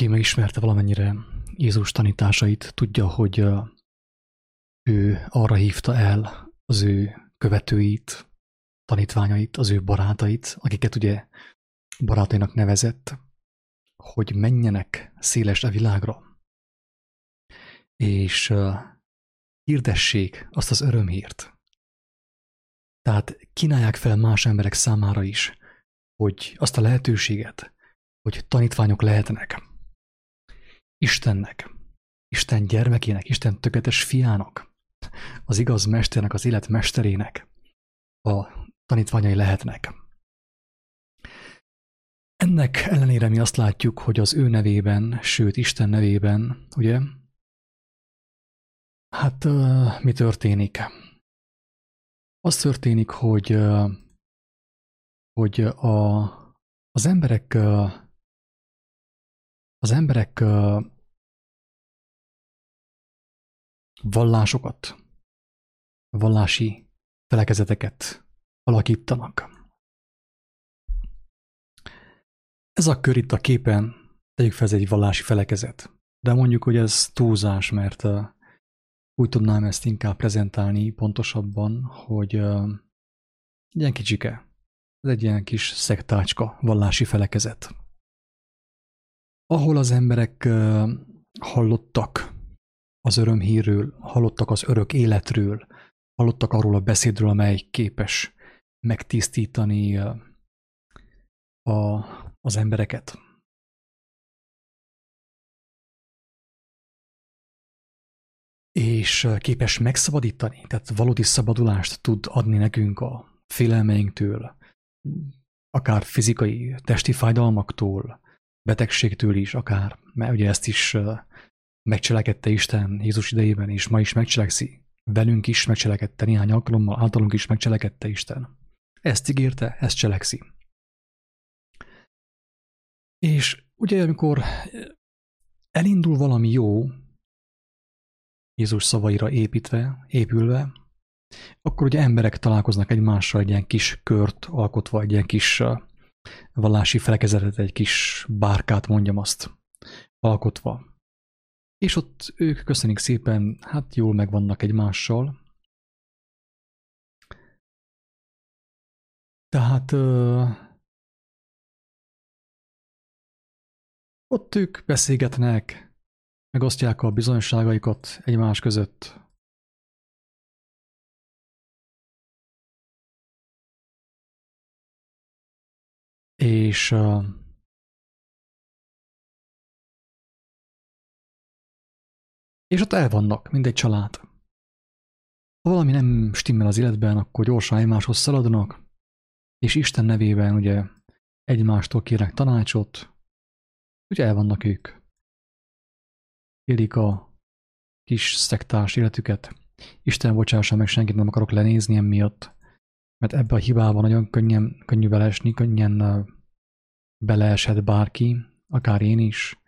aki megismerte valamennyire Jézus tanításait, tudja, hogy ő arra hívta el az ő követőit, tanítványait, az ő barátait, akiket ugye barátainak nevezett, hogy menjenek széles a világra, és hirdessék azt az örömhírt. Tehát kínálják fel más emberek számára is, hogy azt a lehetőséget, hogy tanítványok lehetnek. Istennek, Isten gyermekének, Isten tökéletes fiának, az igaz mesternek, az élet mesterének a tanítványai lehetnek. Ennek ellenére mi azt látjuk, hogy az ő nevében, sőt Isten nevében, ugye, hát mi történik? Az történik, hogy, hogy a, az emberek az emberek vallásokat, vallási felekezeteket alakítanak. Ez a kör itt a képen, tegyük fel ez egy vallási felekezet. De mondjuk, hogy ez túlzás, mert úgy tudnám ezt inkább prezentálni pontosabban, hogy egy ilyen kicsike, ez egy ilyen kis szektácska, vallási felekezet. Ahol az emberek hallottak az örömhírről, hallottak az örök életről, hallottak arról a beszédről, amely képes megtisztítani a, az embereket. És képes megszabadítani, tehát valódi szabadulást tud adni nekünk a félelmeinktől, akár fizikai, testi fájdalmaktól, betegségtől is, akár, mert ugye ezt is megcselekedte Isten Jézus idejében, és ma is megcselekszi. Velünk is megcselekedte néhány alkalommal, általunk is megcselekedte Isten. Ezt ígérte, ezt cselekszi. És ugye, amikor elindul valami jó, Jézus szavaira építve, épülve, akkor ugye emberek találkoznak egymással egy ilyen kis kört alkotva, egy ilyen kis vallási felekezetet, egy kis bárkát mondjam azt, alkotva. És ott ők köszönik szépen, hát jól megvannak egymással. Tehát ott ők beszélgetnek, megosztják a bizonyosságaikat egymás között. És És ott el vannak, mint egy család. Ha valami nem stimmel az életben, akkor gyorsan egymáshoz szaladnak, és Isten nevében ugye egymástól kérnek tanácsot, úgy el vannak ők. Élik a kis szektás életüket. Isten bocsássa meg, senkit nem akarok lenézni emiatt, mert ebbe a hibába nagyon könnyen, könnyű beleesni, könnyen beleeshet bárki, akár én is,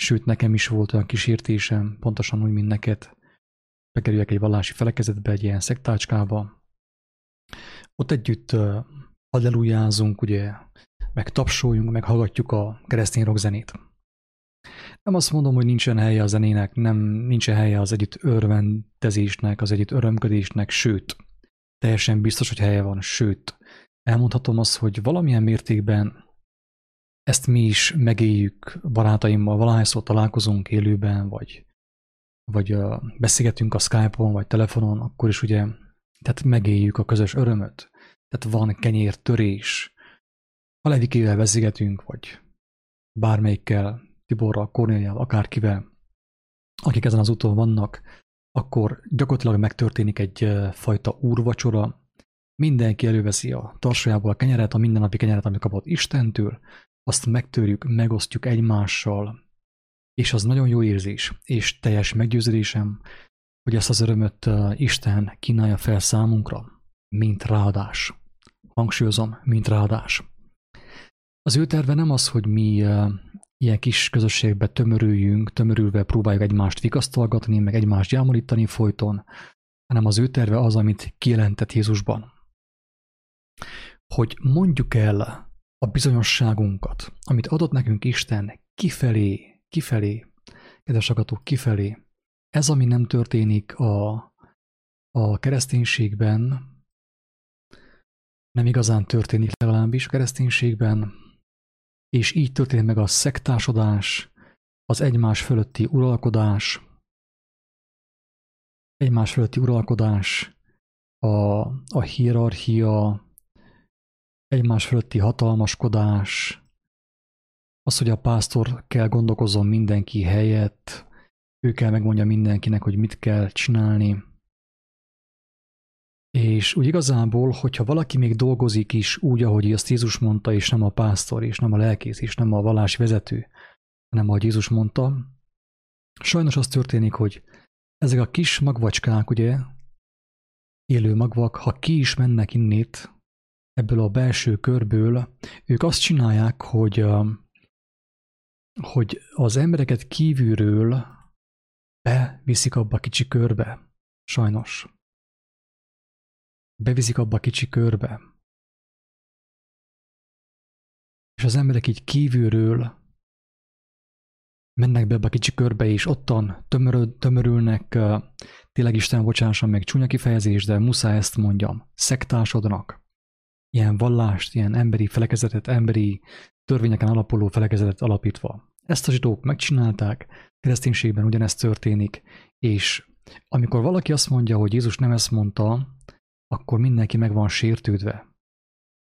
Sőt, nekem is volt olyan kísértésem, pontosan úgy, mint neked. Bekerüljek egy vallási felekezetbe, egy ilyen szektácskába. Ott együtt hallelujázunk, ugye, meg tapsoljunk, meg hallgatjuk a keresztény rockzenét. Nem azt mondom, hogy nincsen helye a zenének, nem nincsen helye az együtt örvendezésnek, az együtt örömködésnek, sőt, teljesen biztos, hogy helye van, sőt, elmondhatom azt, hogy valamilyen mértékben ezt mi is megéljük barátaimmal, valahányszor találkozunk élőben, vagy, vagy beszélgetünk a Skype-on, vagy telefonon, akkor is ugye, tehát megéljük a közös örömöt. Tehát van kenyér törés. Ha Levikével beszélgetünk, vagy bármelyikkel, Tiborral, Kornéliával, akárkivel, akik ezen az úton vannak, akkor gyakorlatilag megtörténik egy fajta úrvacsora, mindenki előveszi a tarsolyából a kenyeret, a mindennapi kenyeret, amit kapott Istentől, azt megtörjük, megosztjuk egymással, és az nagyon jó érzés, és teljes meggyőződésem, hogy ezt az örömöt Isten kínálja fel számunkra, mint ráadás. Hangsúlyozom, mint ráadás. Az ő terve nem az, hogy mi ilyen kis közösségbe tömörüljünk, tömörülve próbáljuk egymást vikasztalgatni, meg egymást gyámolítani folyton, hanem az ő terve az, amit kijelentett Jézusban. Hogy mondjuk el a bizonyosságunkat, amit adott nekünk Isten kifelé kifelé, kedves agatók, kifelé. Ez, ami nem történik a, a kereszténységben, nem igazán történik legalábbis a kereszténységben, és így történik meg a szektásodás, az egymás fölötti uralkodás, egymás fölötti uralkodás, a, a hierarchia, egymás fölötti hatalmaskodás, az, hogy a pásztor kell gondolkozzon mindenki helyett, ő kell megmondja mindenkinek, hogy mit kell csinálni. És úgy igazából, hogyha valaki még dolgozik is úgy, ahogy azt Jézus mondta, és nem a pásztor, és nem a lelkész, és nem a vallás vezető, hanem ahogy Jézus mondta, sajnos az történik, hogy ezek a kis magvacskák, ugye, élő magvak, ha ki is mennek innét, ebből a belső körből, ők azt csinálják, hogy, hogy az embereket kívülről beviszik abba a kicsi körbe. Sajnos. Beviszik abba a kicsi körbe. És az emberek így kívülről mennek be ebbe a kicsi körbe, és ottan tömörül, tömörülnek, tényleg Isten bocsásson meg csúnya kifejezés, de muszáj ezt mondjam, szektásodnak. Ilyen vallást, ilyen emberi felekezetet, emberi törvényeken alapuló felekezetet alapítva. Ezt a zsidók megcsinálták, kereszténységben ugyanezt történik, és amikor valaki azt mondja, hogy Jézus nem ezt mondta, akkor mindenki meg van sértődve.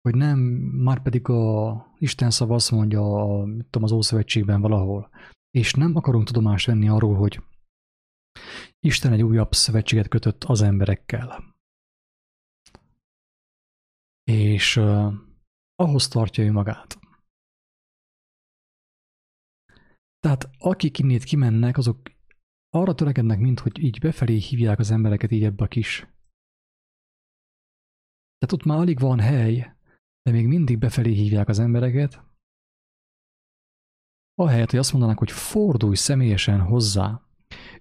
Hogy nem, már pedig a Isten szava azt mondja, a, tudom, az Ószövetségben valahol, és nem akarunk tudomást venni arról, hogy Isten egy újabb szövetséget kötött az emberekkel. És uh, ahhoz tartja ő magát. Tehát akik innét kimennek, azok arra törekednek, mint hogy így befelé hívják az embereket így ebbe a kis. Tehát ott már alig van hely, de még mindig befelé hívják az embereket, ahelyett, hogy azt mondanak, hogy fordulj személyesen hozzá,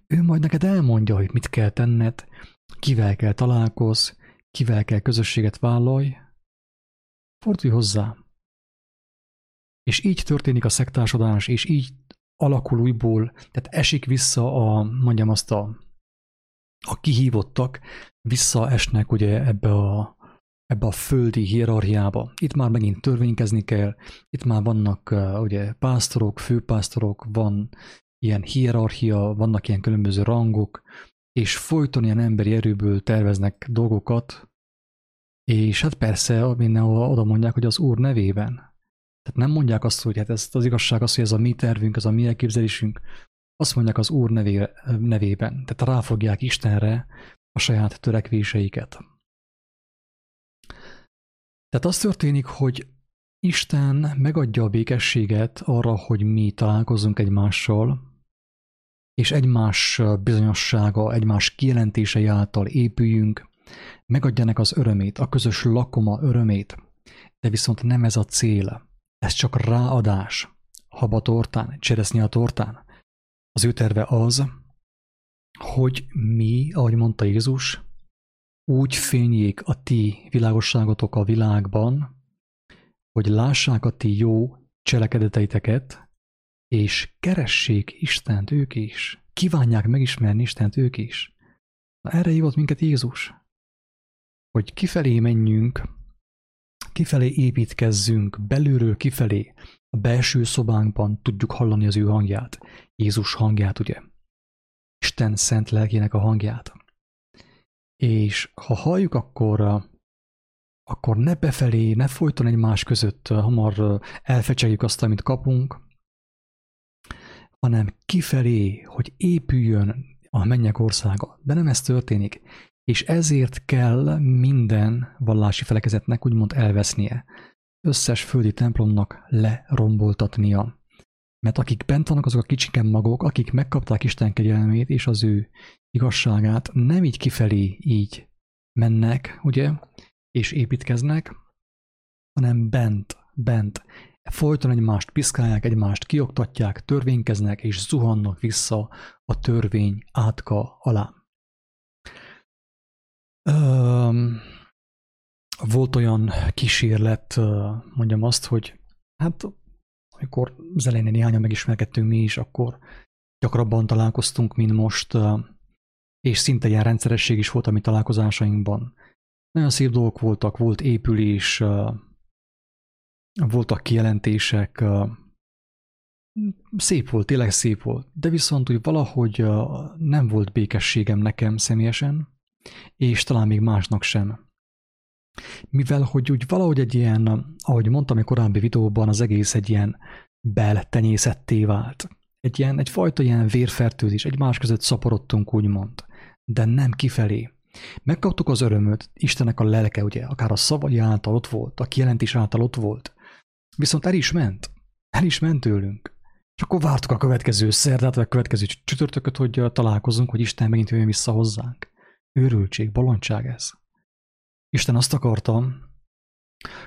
ő majd neked elmondja, hogy mit kell tenned, kivel kell találkoz, kivel kell közösséget vállalj, fordulj hozzá. És így történik a szektásodás, és így alakul újból, tehát esik vissza a, mondjam azt a, a kihívottak, visszaesnek ugye ebbe a, ebbe a földi hierarchiába. Itt már megint törvénykezni kell, itt már vannak uh, ugye pásztorok, főpásztorok, van ilyen hierarchia, vannak ilyen különböző rangok, és folyton ilyen emberi erőből terveznek dolgokat, és hát persze mindenhol oda mondják, hogy az Úr nevében. Tehát nem mondják azt, hogy hát ez az igazság az, hogy ez a mi tervünk, ez a mi elképzelésünk. Azt mondják az Úr nevé, nevében. Tehát ráfogják Istenre a saját törekvéseiket. Tehát az történik, hogy Isten megadja a békességet arra, hogy mi találkozunk egymással, és egymás bizonyossága, egymás kijelentései által épüljünk, megadjanak az örömét, a közös lakoma örömét, de viszont nem ez a cél. Ez csak ráadás. Haba tortán, cseresznye a tortán. Az ő terve az, hogy mi, ahogy mondta Jézus, úgy fényjék a ti világosságotok a világban, hogy lássák a ti jó cselekedeteiteket, és keressék Istent ők is. Kívánják megismerni Istent ők is. Na erre hívott minket Jézus, hogy kifelé menjünk, kifelé építkezzünk, belülről kifelé, a belső szobánkban tudjuk hallani az ő hangját, Jézus hangját, ugye? Isten szent lelkének a hangját. És ha halljuk, akkor, akkor ne befelé, ne folyton egymás között hamar elfecsegjük azt, amit kapunk, hanem kifelé, hogy épüljön a mennyek országa. De nem ez történik. És ezért kell minden vallási felekezetnek úgymond elvesznie. Összes földi templomnak leromboltatnia. Mert akik bent vannak, azok a kicsiken magok, akik megkapták Isten kegyelmét és az ő igazságát, nem így kifelé így mennek, ugye, és építkeznek, hanem bent, bent. Folyton egymást piszkálják, egymást kioktatják, törvénykeznek és zuhannak vissza a törvény átka alá. volt olyan kísérlet, mondjam azt, hogy hát amikor az elején néhányan megismerkedtünk mi is, akkor gyakrabban találkoztunk, mint most, és szinte ilyen rendszeresség is volt a mi találkozásainkban. Nagyon szép dolgok voltak, volt épülés, voltak kijelentések, szép volt, tényleg szép volt, de viszont úgy valahogy nem volt békességem nekem személyesen, és talán még másnak sem. Mivel, hogy úgy valahogy egy ilyen, ahogy mondtam a korábbi videóban, az egész egy ilyen beltenyészetté vált. Egy ilyen, egyfajta ilyen vérfertőzés, egymás között szaporodtunk, úgymond, de nem kifelé. Megkaptuk az örömöt, Istennek a lelke, ugye, akár a szavai által ott volt, a kijelentés által ott volt. Viszont el is ment. El is ment tőlünk. És akkor vártuk a következő szerdát, vagy a következő csütörtököt, hogy találkozunk, hogy Isten megint jöjjön vissza hozzánk. Őrültség, bolondság ez. Isten azt akarta,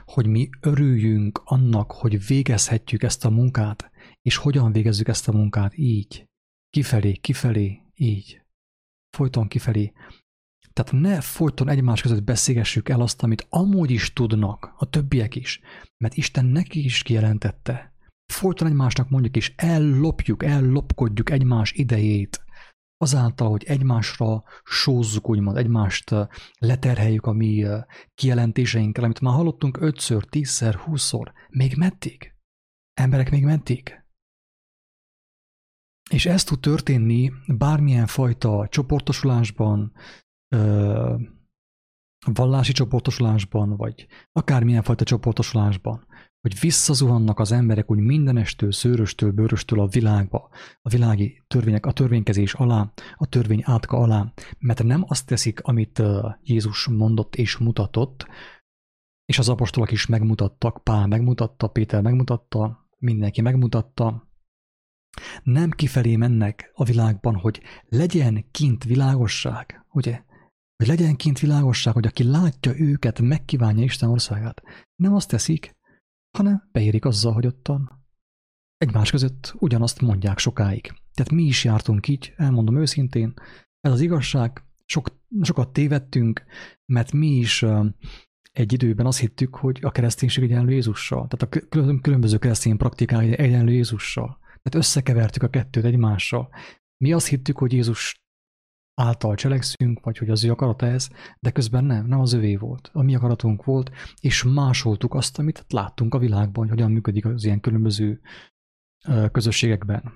hogy mi örüljünk annak, hogy végezhetjük ezt a munkát, és hogyan végezzük ezt a munkát így. Kifelé, kifelé, így. Folyton kifelé. Tehát ne folyton egymás között beszélgessük el azt, amit amúgy is tudnak, a többiek is, mert Isten neki is kijelentette. Folyton egymásnak mondjuk, és ellopjuk, ellopkodjuk egymás idejét, azáltal, hogy egymásra sózzuk, úgymond, egymást leterheljük a mi kijelentéseinkkel, amit már hallottunk ötször, tízszer, húszszor, még meddig? Emberek még meddig? És ez tud történni bármilyen fajta csoportosulásban, vallási csoportosulásban, vagy akármilyen fajta csoportosulásban, hogy visszazuhannak az emberek úgy mindenestől, szőröstől, bőröstől a világba, a világi törvények, a törvénykezés alá, a törvény átka alá, mert nem azt teszik, amit Jézus mondott és mutatott, és az apostolok is megmutattak, Pál megmutatta, Péter megmutatta, mindenki megmutatta, nem kifelé mennek a világban, hogy legyen kint világosság, ugye? Hogy legyen kint világosság, hogy aki látja őket, megkívánja Isten országát. Nem azt teszik, hanem beérik azzal, hogy ottan egymás között ugyanazt mondják sokáig. Tehát mi is jártunk így, elmondom őszintén, ez az igazság, sok, sokat tévedtünk, mert mi is egy időben azt hittük, hogy a kereszténység egyenlő Jézussal. Tehát a különböző keresztény praktikák egyenlő Jézussal. Tehát összekevertük a kettőt egymással. Mi azt hittük, hogy Jézus által cselekszünk, vagy hogy az ő akarata ez, de közben nem, nem az övé volt. A mi akaratunk volt, és másoltuk azt, amit láttunk a világban, hogy hogyan működik az ilyen különböző közösségekben.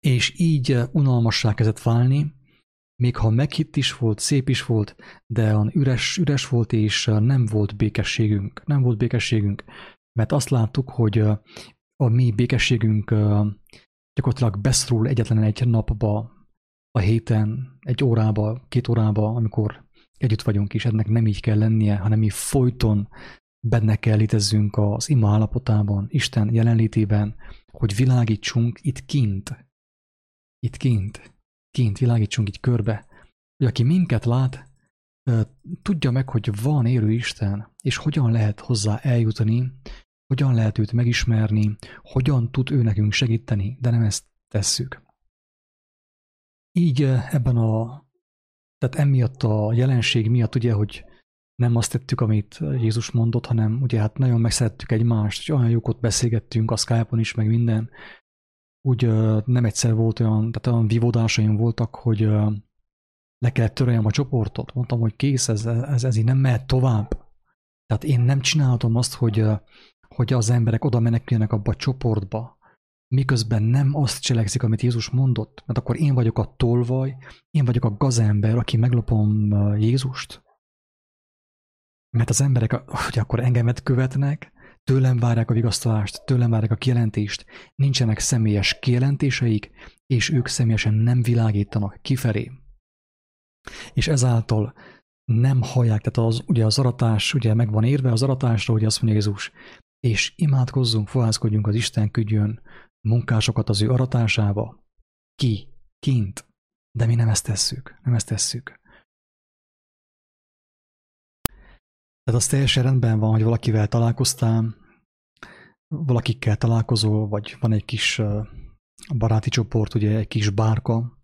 És így unalmassá kezdett válni, még ha meghitt is volt, szép is volt, de üres, üres volt, és nem volt békességünk. Nem volt békességünk, mert azt láttuk, hogy a mi békességünk gyakorlatilag beszorul egyetlen egy napba, a héten, egy órába, két órába, amikor együtt vagyunk, és ennek nem így kell lennie, hanem mi folyton benne kell létezzünk az ima állapotában, Isten jelenlétében, hogy világítsunk itt kint. Itt kint. Kint világítsunk itt körbe. Hogy aki minket lát, tudja meg, hogy van élő Isten, és hogyan lehet hozzá eljutani, hogyan lehet őt megismerni, hogyan tud ő nekünk segíteni, de nem ezt tesszük. Így ebben a, tehát emiatt a jelenség miatt ugye, hogy nem azt tettük, amit Jézus mondott, hanem ugye hát nagyon megszerettük egymást, hogy olyan jókot beszélgettünk a Skype-on is, meg minden. Úgy nem egyszer volt olyan, tehát olyan vívódásaim voltak, hogy le kellett töröljem a csoportot. Mondtam, hogy kész, ez, ez, ez így nem mehet tovább. Tehát én nem csinálhatom azt, hogy hogy az emberek oda meneküljenek abba a csoportba, miközben nem azt cselekszik, amit Jézus mondott, mert akkor én vagyok a tolvaj, én vagyok a gazember, aki meglopom Jézust. Mert az emberek, hogy akkor engemet követnek, tőlem várják a vigasztalást, tőlem várják a kijelentést, nincsenek személyes kijelentéseik, és ők személyesen nem világítanak kifelé. És ezáltal nem hallják, tehát az, ugye az aratás, ugye meg van érve az aratásra, ugye azt mondja Jézus, és imádkozzunk, fohászkodjunk az Isten küldjön munkásokat az ő aratásába, ki, kint, de mi nem ezt tesszük, nem ezt tesszük. Tehát az teljesen rendben van, hogy valakivel találkoztál, valakikkel találkozol, vagy van egy kis baráti csoport, ugye egy kis bárka,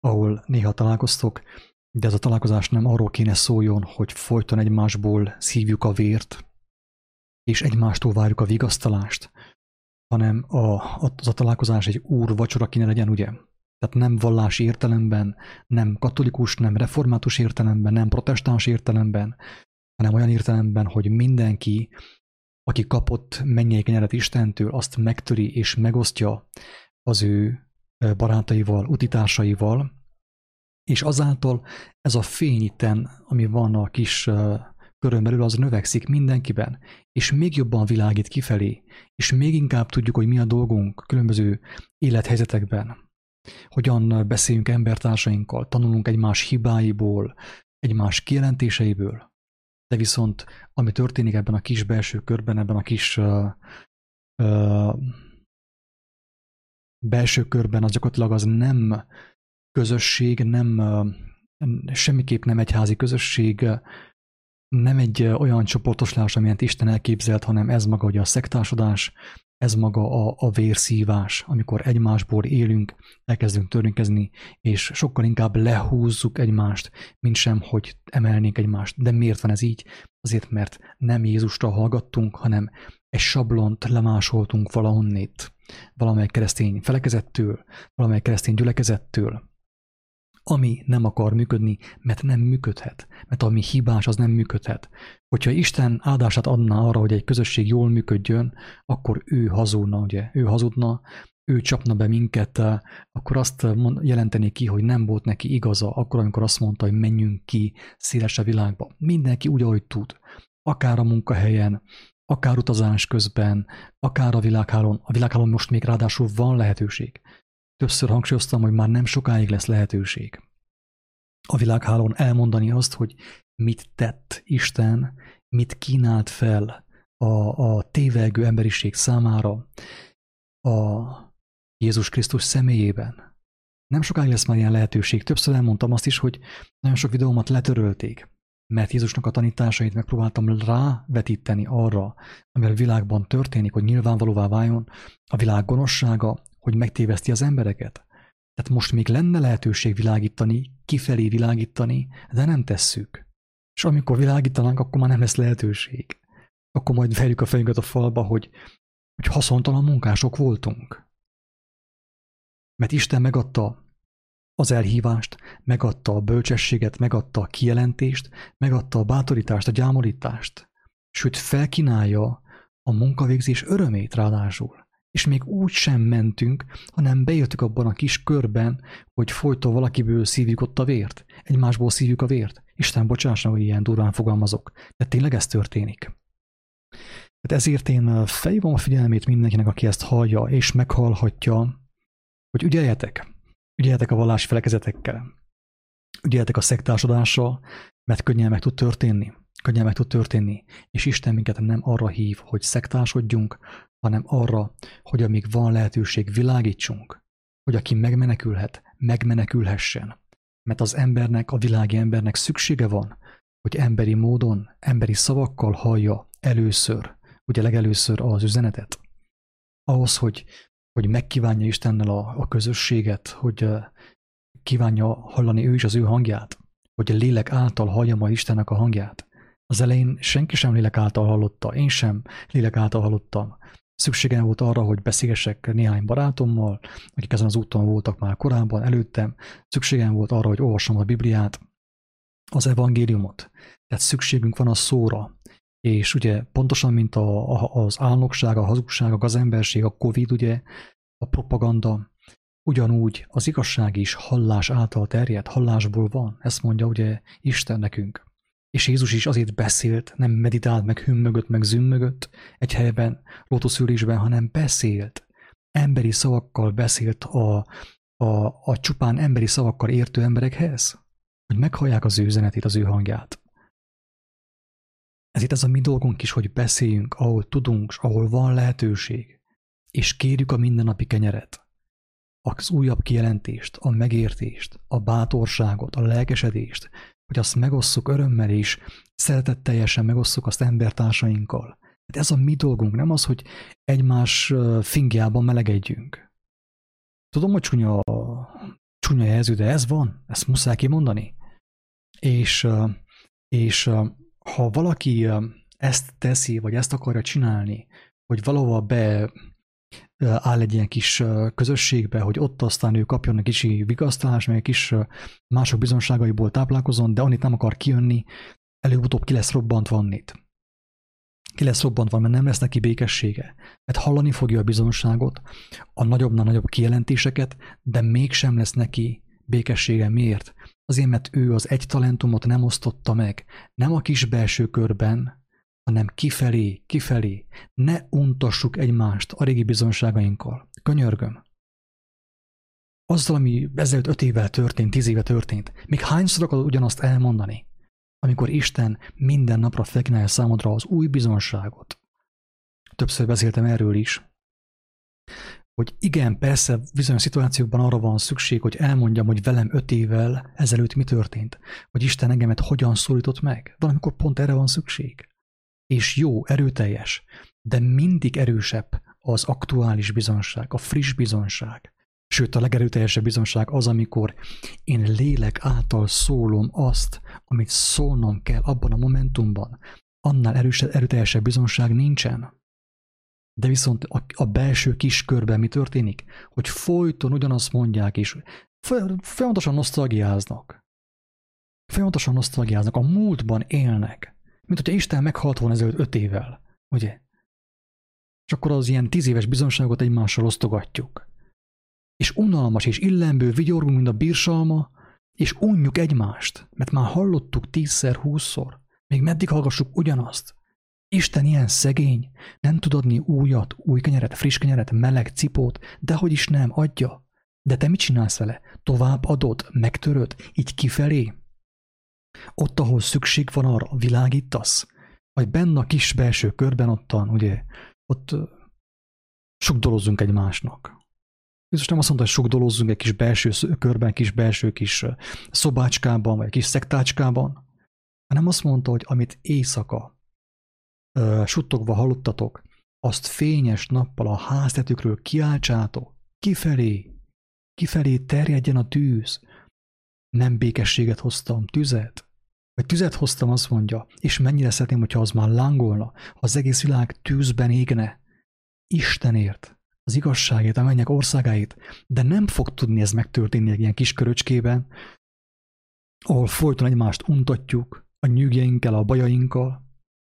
ahol néha találkoztok, de ez a találkozás nem arról kéne szóljon, hogy folyton egymásból szívjuk a vért, és egymástól várjuk a vigasztalást, hanem a, az a találkozás egy úr vacsora kéne legyen, ugye? Tehát nem vallási értelemben, nem katolikus, nem református értelemben, nem protestáns értelemben, hanem olyan értelemben, hogy mindenki, aki kapott mennyei kenyeret Istentől, azt megtöri és megosztja az ő barátaival, utitársaival, és azáltal ez a fény itten, ami van a kis körön belül, az növekszik mindenkiben, és még jobban világít kifelé, és még inkább tudjuk, hogy mi a dolgunk különböző élethelyzetekben. Hogyan beszéljünk embertársainkkal, tanulunk egymás hibáiból, egymás kijelentéseiből, de viszont ami történik ebben a kis belső körben, ebben a kis uh, uh, belső körben, az gyakorlatilag az nem közösség, nem uh, semmiképp nem egyházi közösség, nem egy olyan csoportoslás, amilyen Isten elképzelt, hanem ez maga ugye a szektásodás, ez maga a, a vérszívás, amikor egymásból élünk, elkezdünk törvénykezni, és sokkal inkább lehúzzuk egymást, mint sem, hogy emelnénk egymást. De miért van ez így? Azért, mert nem Jézusra hallgattunk, hanem egy sablont lemásoltunk valahonnét, valamely keresztény felekezettől, valamely keresztény gyülekezettől, ami nem akar működni, mert nem működhet, mert ami hibás, az nem működhet. Hogyha Isten áldását adná arra, hogy egy közösség jól működjön, akkor ő hazudna, ugye? Ő hazudna, ő csapna be minket, akkor azt jelenteni ki, hogy nem volt neki igaza, akkor, amikor azt mondta, hogy menjünk ki szélesebb világba. Mindenki úgy, ahogy tud. Akár a munkahelyen, akár utazás közben, akár a világhálón. A világhálón most még ráadásul van lehetőség. Többször hangsúlyoztam, hogy már nem sokáig lesz lehetőség a világhálón elmondani azt, hogy mit tett Isten, mit kínált fel a, a tévelgő emberiség számára a Jézus Krisztus személyében. Nem sokáig lesz már ilyen lehetőség. Többször elmondtam azt is, hogy nagyon sok videómat letörölték, mert Jézusnak a tanításait megpróbáltam rávetíteni arra, ami a világban történik, hogy nyilvánvalóvá váljon a világ gonoszsága, hogy megtéveszti az embereket. Tehát most még lenne lehetőség világítani, kifelé világítani, de nem tesszük. És amikor világítanánk, akkor már nem lesz lehetőség. Akkor majd verjük a fejünket a falba, hogy, hogy haszontalan munkások voltunk. Mert Isten megadta az elhívást, megadta a bölcsességet, megadta a kijelentést, megadta a bátorítást, a gyámorítást, sőt felkínálja a munkavégzés örömét ráadásul és még úgy sem mentünk, hanem bejöttük abban a kis körben, hogy folyton valakiből szívjuk ott a vért, egymásból szívjuk a vért. Isten bocsássa, hogy ilyen durván fogalmazok, de tényleg ez történik. Tehát ezért én felhívom a figyelmét mindenkinek, aki ezt hallja és meghallhatja, hogy ügyeljetek, ügyeljetek a vallási felekezetekkel, ügyeljetek a szektásodással, mert könnyen meg tud történni. Könnyen meg tud történni, és Isten minket nem arra hív, hogy szektásodjunk, hanem arra, hogy amíg van lehetőség, világítsunk, hogy aki megmenekülhet, megmenekülhessen. Mert az embernek, a világi embernek szüksége van, hogy emberi módon, emberi szavakkal hallja először, ugye legelőször az üzenetet. Ahhoz, hogy, hogy megkívánja Istennel a, a közösséget, hogy kívánja hallani ő is az ő hangját, hogy a lélek által hallja majd Istennek a hangját. Az elején senki sem lélek által hallotta, én sem lélek által hallottam. Szükségem volt arra, hogy beszélgessek néhány barátommal, akik ezen az úton voltak már korábban, előttem. Szükségem volt arra, hogy olvassam a Bibliát, az evangéliumot. Tehát szükségünk van a szóra. És ugye pontosan, mint a, a, az álnokság, a hazugság, a gazemberség, a Covid, ugye, a propaganda, ugyanúgy az igazság is hallás által terjed, hallásból van. Ezt mondja ugye Isten nekünk. És Jézus is azért beszélt, nem meditált, meg hümmögött, meg zümmögött egy helyben, lótuszülésben, hanem beszélt. Emberi szavakkal beszélt a, a, a csupán emberi szavakkal értő emberekhez, hogy meghallják az ő üzenetét, az ő hangját. Ezért ez a mi dolgunk is, hogy beszéljünk, ahol tudunk, ahol van lehetőség, és kérjük a mindennapi kenyeret, az újabb kijelentést, a megértést, a bátorságot, a lelkesedést, hogy azt megosszuk örömmel is, szeretetteljesen megosszuk azt embertársainkkal. Hát ez a mi dolgunk, nem az, hogy egymás fingjában melegedjünk. Tudom, hogy csúnya, csúnya jelző, de ez van, ezt muszáj kimondani. És, és ha valaki ezt teszi, vagy ezt akarja csinálni, hogy valahova be áll egy ilyen kis közösségbe, hogy ott aztán ő kapjon egy kicsi vigasztalást, meg egy kis mások bizonságaiból táplálkozon, de annyit nem akar kijönni, előbb-utóbb ki lesz robbantva annit. Ki lesz robbantva, mert nem lesz neki békessége. Mert hallani fogja a bizonságot, a nagyobbnál nagyobb kijelentéseket, de mégsem lesz neki békessége. Miért? Azért, mert ő az egy talentumot nem osztotta meg. Nem a kis belső körben, hanem kifelé, kifelé. Ne untassuk egymást a régi bizonságainkkal. Könyörgöm. Azzal, ami ezelőtt öt évvel történt, tíz éve történt, még hányszor akarod ugyanazt elmondani, amikor Isten minden napra felkínálja számodra az új bizonságot. Többször beszéltem erről is, hogy igen, persze bizonyos szituációkban arra van szükség, hogy elmondjam, hogy velem öt évvel ezelőtt mi történt, hogy Isten engemet hogyan szólított meg. Valamikor pont erre van szükség és jó, erőteljes, de mindig erősebb az aktuális bizonság, a friss bizonság. Sőt, a legerőteljesebb bizonság az, amikor én lélek által szólom azt, amit szólnom kell abban a momentumban. Annál erősebb, erőteljesebb bizonság nincsen. De viszont a, a belső kiskörben mi történik? Hogy folyton ugyanazt mondják, és folyamatosan nosztalgiáznak. Folyamatosan nosztalgiáznak, a múltban élnek mint hogyha Isten meghalt volna ezelőtt öt évvel, ugye? És akkor az ilyen tíz éves bizonságot egymással osztogatjuk. És unalmas és illembő vigyorgunk, mint a bírsalma, és unjuk egymást, mert már hallottuk tízszer, húszszor. Még meddig hallgassuk ugyanazt? Isten ilyen szegény, nem tud adni újat, új kenyeret, friss kenyeret, meleg cipót, de hogy is nem, adja. De te mit csinálsz vele? Tovább adod, megtöröd, így kifelé? Ott, ahol szükség van arra, világítasz, vagy benne a kis belső körben ottan, ugye, ott sugdolozzunk egymásnak. Jézus nem azt mondta, hogy sugdolozzunk egy kis belső körben, kis belső kis szobácskában, vagy egy kis szektácskában, hanem azt mondta, hogy amit éjszaka suttogva hallottatok, azt fényes nappal a háztetükről kiáltsátok, kifelé, kifelé terjedjen a tűz, nem békességet hoztam, tüzet. Vagy tüzet hoztam, azt mondja, és mennyire szeretném, hogyha az már lángolna, ha az egész világ tűzben égne. Istenért, az igazságért, a mennyek országáit, de nem fog tudni ez megtörténni egy ilyen kis köröcskében, ahol folyton egymást untatjuk, a nyűgjeinkkel, a bajainkkal.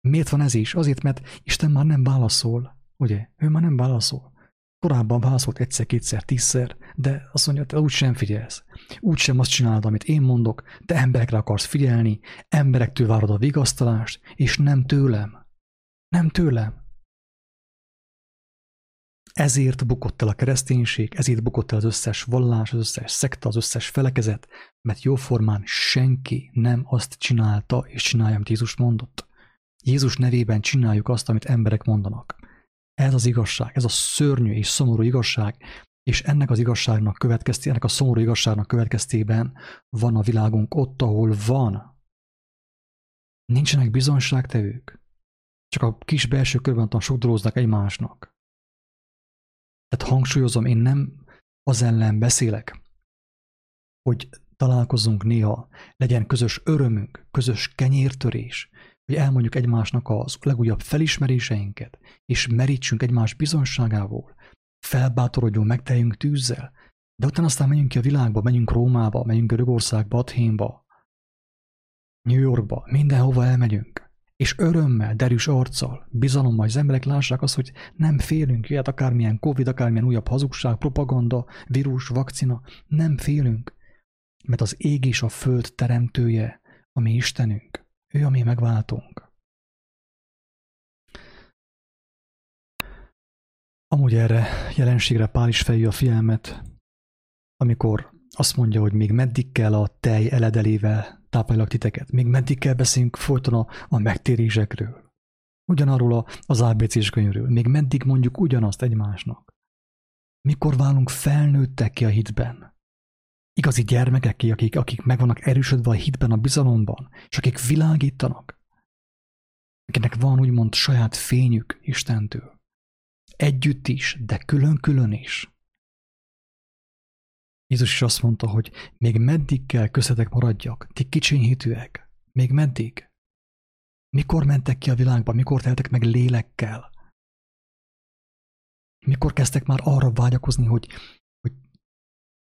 Miért van ez is? Azért, mert Isten már nem válaszol, ugye? Ő már nem válaszol. Korábban válaszolt egyszer, kétszer, tízszer, de azt mondja, te úgy sem figyelsz. Úgy sem azt csinálod, amit én mondok, te emberekre akarsz figyelni, emberektől várod a vigasztalást, és nem tőlem. Nem tőlem. Ezért bukott el a kereszténység, ezért bukott el az összes vallás, az összes szekta, az összes felekezet, mert jóformán senki nem azt csinálta és csinálja, amit Jézus mondott. Jézus nevében csináljuk azt, amit emberek mondanak. Ez az igazság, ez a szörnyű és szomorú igazság, és ennek az igazságnak következtében, ennek a szomorú igazságnak következtében van a világunk ott, ahol van. Nincsenek bizonságtevők. Csak a kis belső körben sok dolgoznak egymásnak. Tehát hangsúlyozom, én nem az ellen beszélek, hogy találkozunk néha, legyen közös örömünk, közös kenyértörés, hogy elmondjuk egymásnak az legújabb felismeréseinket, és merítsünk egymás bizonságából, felbátorodjunk, megteljünk tűzzel, de utána aztán menjünk ki a világba, menjünk Rómába, menjünk Görögországba, Athénba, New Yorkba, mindenhova elmegyünk, és örömmel, derűs arccal, bizalommal, az emberek lássák azt, hogy nem félünk, jöhet akármilyen Covid, akármilyen újabb hazugság, propaganda, vírus, vakcina, nem félünk, mert az ég és a föld teremtője, ami Istenünk. Ő a mi megváltunk. Amúgy erre jelenségre Pál is felhívja a figyelmet, amikor azt mondja, hogy még meddig kell a tej eledelével táplálak titeket, még meddig kell beszélnünk folyton a, a megtérésekről, ugyanarról a, az ABC-s könyvről, még meddig mondjuk ugyanazt egymásnak. Mikor válunk felnőttek ki a hitben? Igazi gyermekek, akik, akik meg vannak erősödve a hitben, a bizalomban, és akik világítanak, akinek van úgymond saját fényük Istentől. Együtt is, de külön-külön is. Jézus is azt mondta, hogy még meddig kell köztetek maradjak, ti kicsiny hitűek, még meddig? Mikor mentek ki a világba, mikor teltek meg lélekkel? Mikor kezdtek már arra vágyakozni, hogy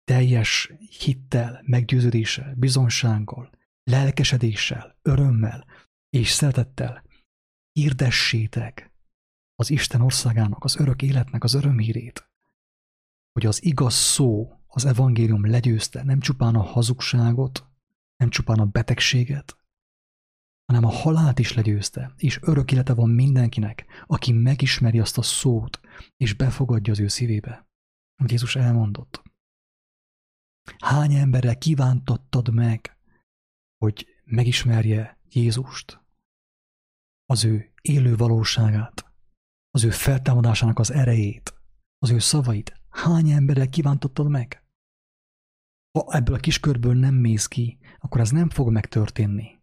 teljes hittel, meggyőződéssel, bizonsággal, lelkesedéssel, örömmel és szeretettel hirdessétek az Isten országának, az örök életnek az örömhírét, hogy az igaz szó, az evangélium legyőzte nem csupán a hazugságot, nem csupán a betegséget, hanem a halált is legyőzte, és örök élete van mindenkinek, aki megismeri azt a szót, és befogadja az ő szívébe. Amit Jézus elmondott. Hány emberre kívántattad meg, hogy megismerje Jézust, az ő élő valóságát, az ő feltámadásának az erejét, az ő szavait? Hány emberre kívántottad meg? Ha ebből a kis körből nem mész ki, akkor ez nem fog megtörténni.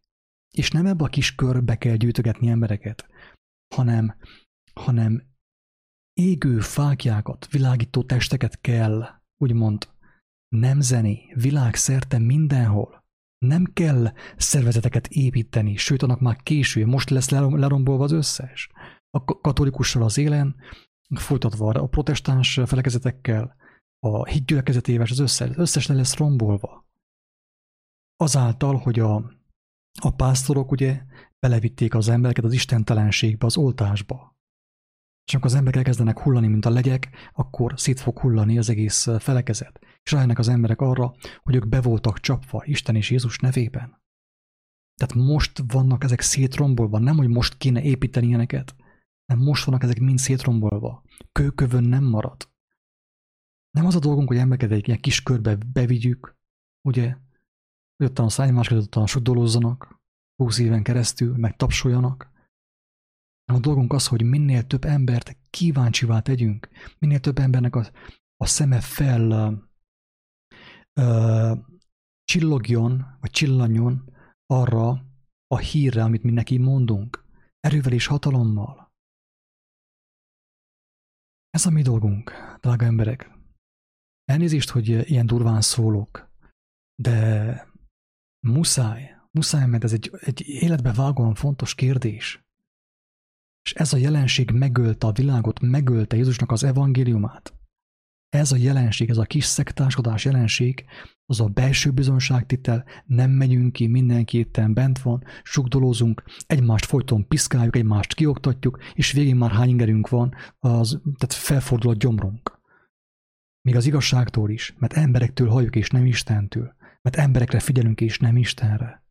És nem ebbe a kis körbe kell gyűjtögetni embereket, hanem, hanem égő fákjákat, világító testeket kell, úgymond, nemzeni, világszerte mindenhol. Nem kell szervezeteket építeni, sőt, annak már késő, most lesz lerombolva az összes. A katolikussal az élen, folytatva a protestáns felekezetekkel, a hitgyülekezetével, az összes, az összes le lesz rombolva. Azáltal, hogy a, a pásztorok ugye belevitték az embereket az istentelenségbe, az oltásba. És amikor az emberek elkezdenek hullani, mint a legyek, akkor szét fog hullani az egész felekezet. És rájönnek az emberek arra, hogy ők be voltak csapva Isten és Jézus nevében. Tehát most vannak ezek szétrombolva, nem, hogy most kéne építeni ilyeneket, hanem most vannak ezek mind szétrombolva. Kőkövön nem marad. Nem az a dolgunk, hogy embereket egy ilyen kis körbe bevigyük, ugye, ottan a szájmás között ottan sudolózzanak, húsz éven keresztül, meg tapsoljanak, a dolgunk az, hogy minél több embert kíváncsivá tegyünk, minél több embernek a, a szeme fel uh, csillogjon, vagy csillanjon arra a hírre, amit mi neki mondunk, erővel és hatalommal. Ez a mi dolgunk, drága emberek. Elnézést, hogy ilyen durván szólok, de muszáj, muszáj, mert ez egy, egy életbe vágóan fontos kérdés. És ez a jelenség megölte a világot, megölte Jézusnak az evangéliumát. Ez a jelenség, ez a kis szektáskodás jelenség, az a belső bizonságtitel, nem megyünk ki, mindenki itten bent van, sugdolózunk, egymást folyton piszkáljuk, egymást kioktatjuk, és végén már hány ingerünk van, az, tehát felfordul a gyomrunk. Még az igazságtól is, mert emberektől halljuk és nem Istentől, mert emberekre figyelünk és nem Istenre.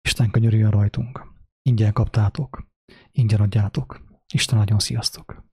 Isten könyörüljön rajtunk. Ingyen kaptátok ingyen adjátok. Isten nagyon sziasztok!